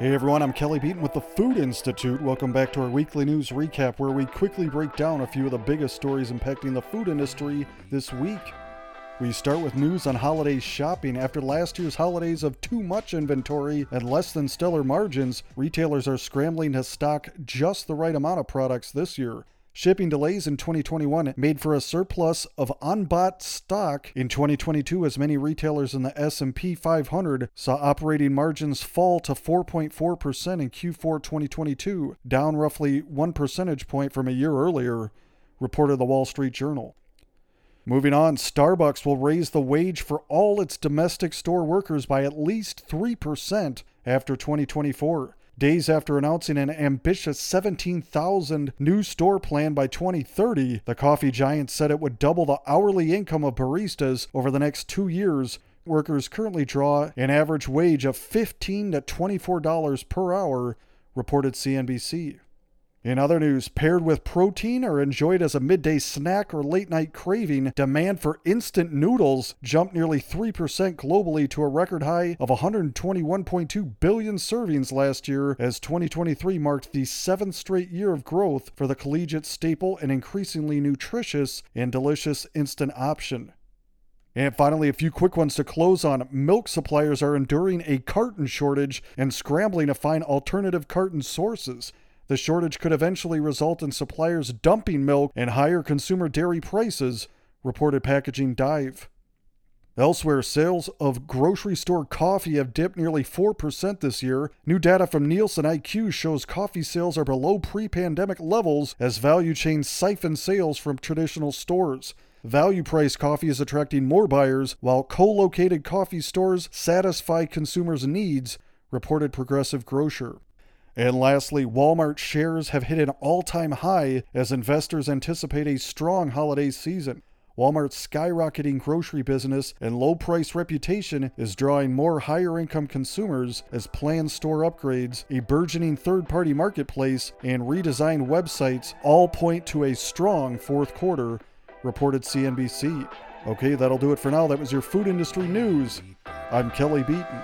Hey everyone, I'm Kelly Beaton with the Food Institute. Welcome back to our weekly news recap where we quickly break down a few of the biggest stories impacting the food industry this week. We start with news on holiday shopping. After last year's holidays of too much inventory and less than stellar margins, retailers are scrambling to stock just the right amount of products this year. Shipping delays in 2021 made for a surplus of unbought stock in 2022 as many retailers in the S&P 500 saw operating margins fall to 4.4% in Q4 2022, down roughly 1 percentage point from a year earlier, reported the Wall Street Journal. Moving on, Starbucks will raise the wage for all its domestic store workers by at least 3% after 2024 days after announcing an ambitious 17,000 new store plan by 2030. The coffee giant said it would double the hourly income of baristas over the next two years. Workers currently draw an average wage of 15 to $24 per hour, reported CNBC. In other news, paired with protein or enjoyed as a midday snack or late night craving, demand for instant noodles jumped nearly 3% globally to a record high of 121.2 billion servings last year, as 2023 marked the seventh straight year of growth for the collegiate staple and increasingly nutritious and delicious instant option. And finally, a few quick ones to close on. Milk suppliers are enduring a carton shortage and scrambling to find alternative carton sources. The shortage could eventually result in suppliers dumping milk and higher consumer dairy prices, reported Packaging Dive. Elsewhere, sales of grocery store coffee have dipped nearly 4% this year. New data from Nielsen IQ shows coffee sales are below pre pandemic levels as value chains siphon sales from traditional stores. Value price coffee is attracting more buyers, while co located coffee stores satisfy consumers' needs, reported Progressive Grocer. And lastly, Walmart shares have hit an all time high as investors anticipate a strong holiday season. Walmart's skyrocketing grocery business and low price reputation is drawing more higher income consumers as planned store upgrades, a burgeoning third party marketplace, and redesigned websites all point to a strong fourth quarter, reported CNBC. Okay, that'll do it for now. That was your food industry news. I'm Kelly Beaton.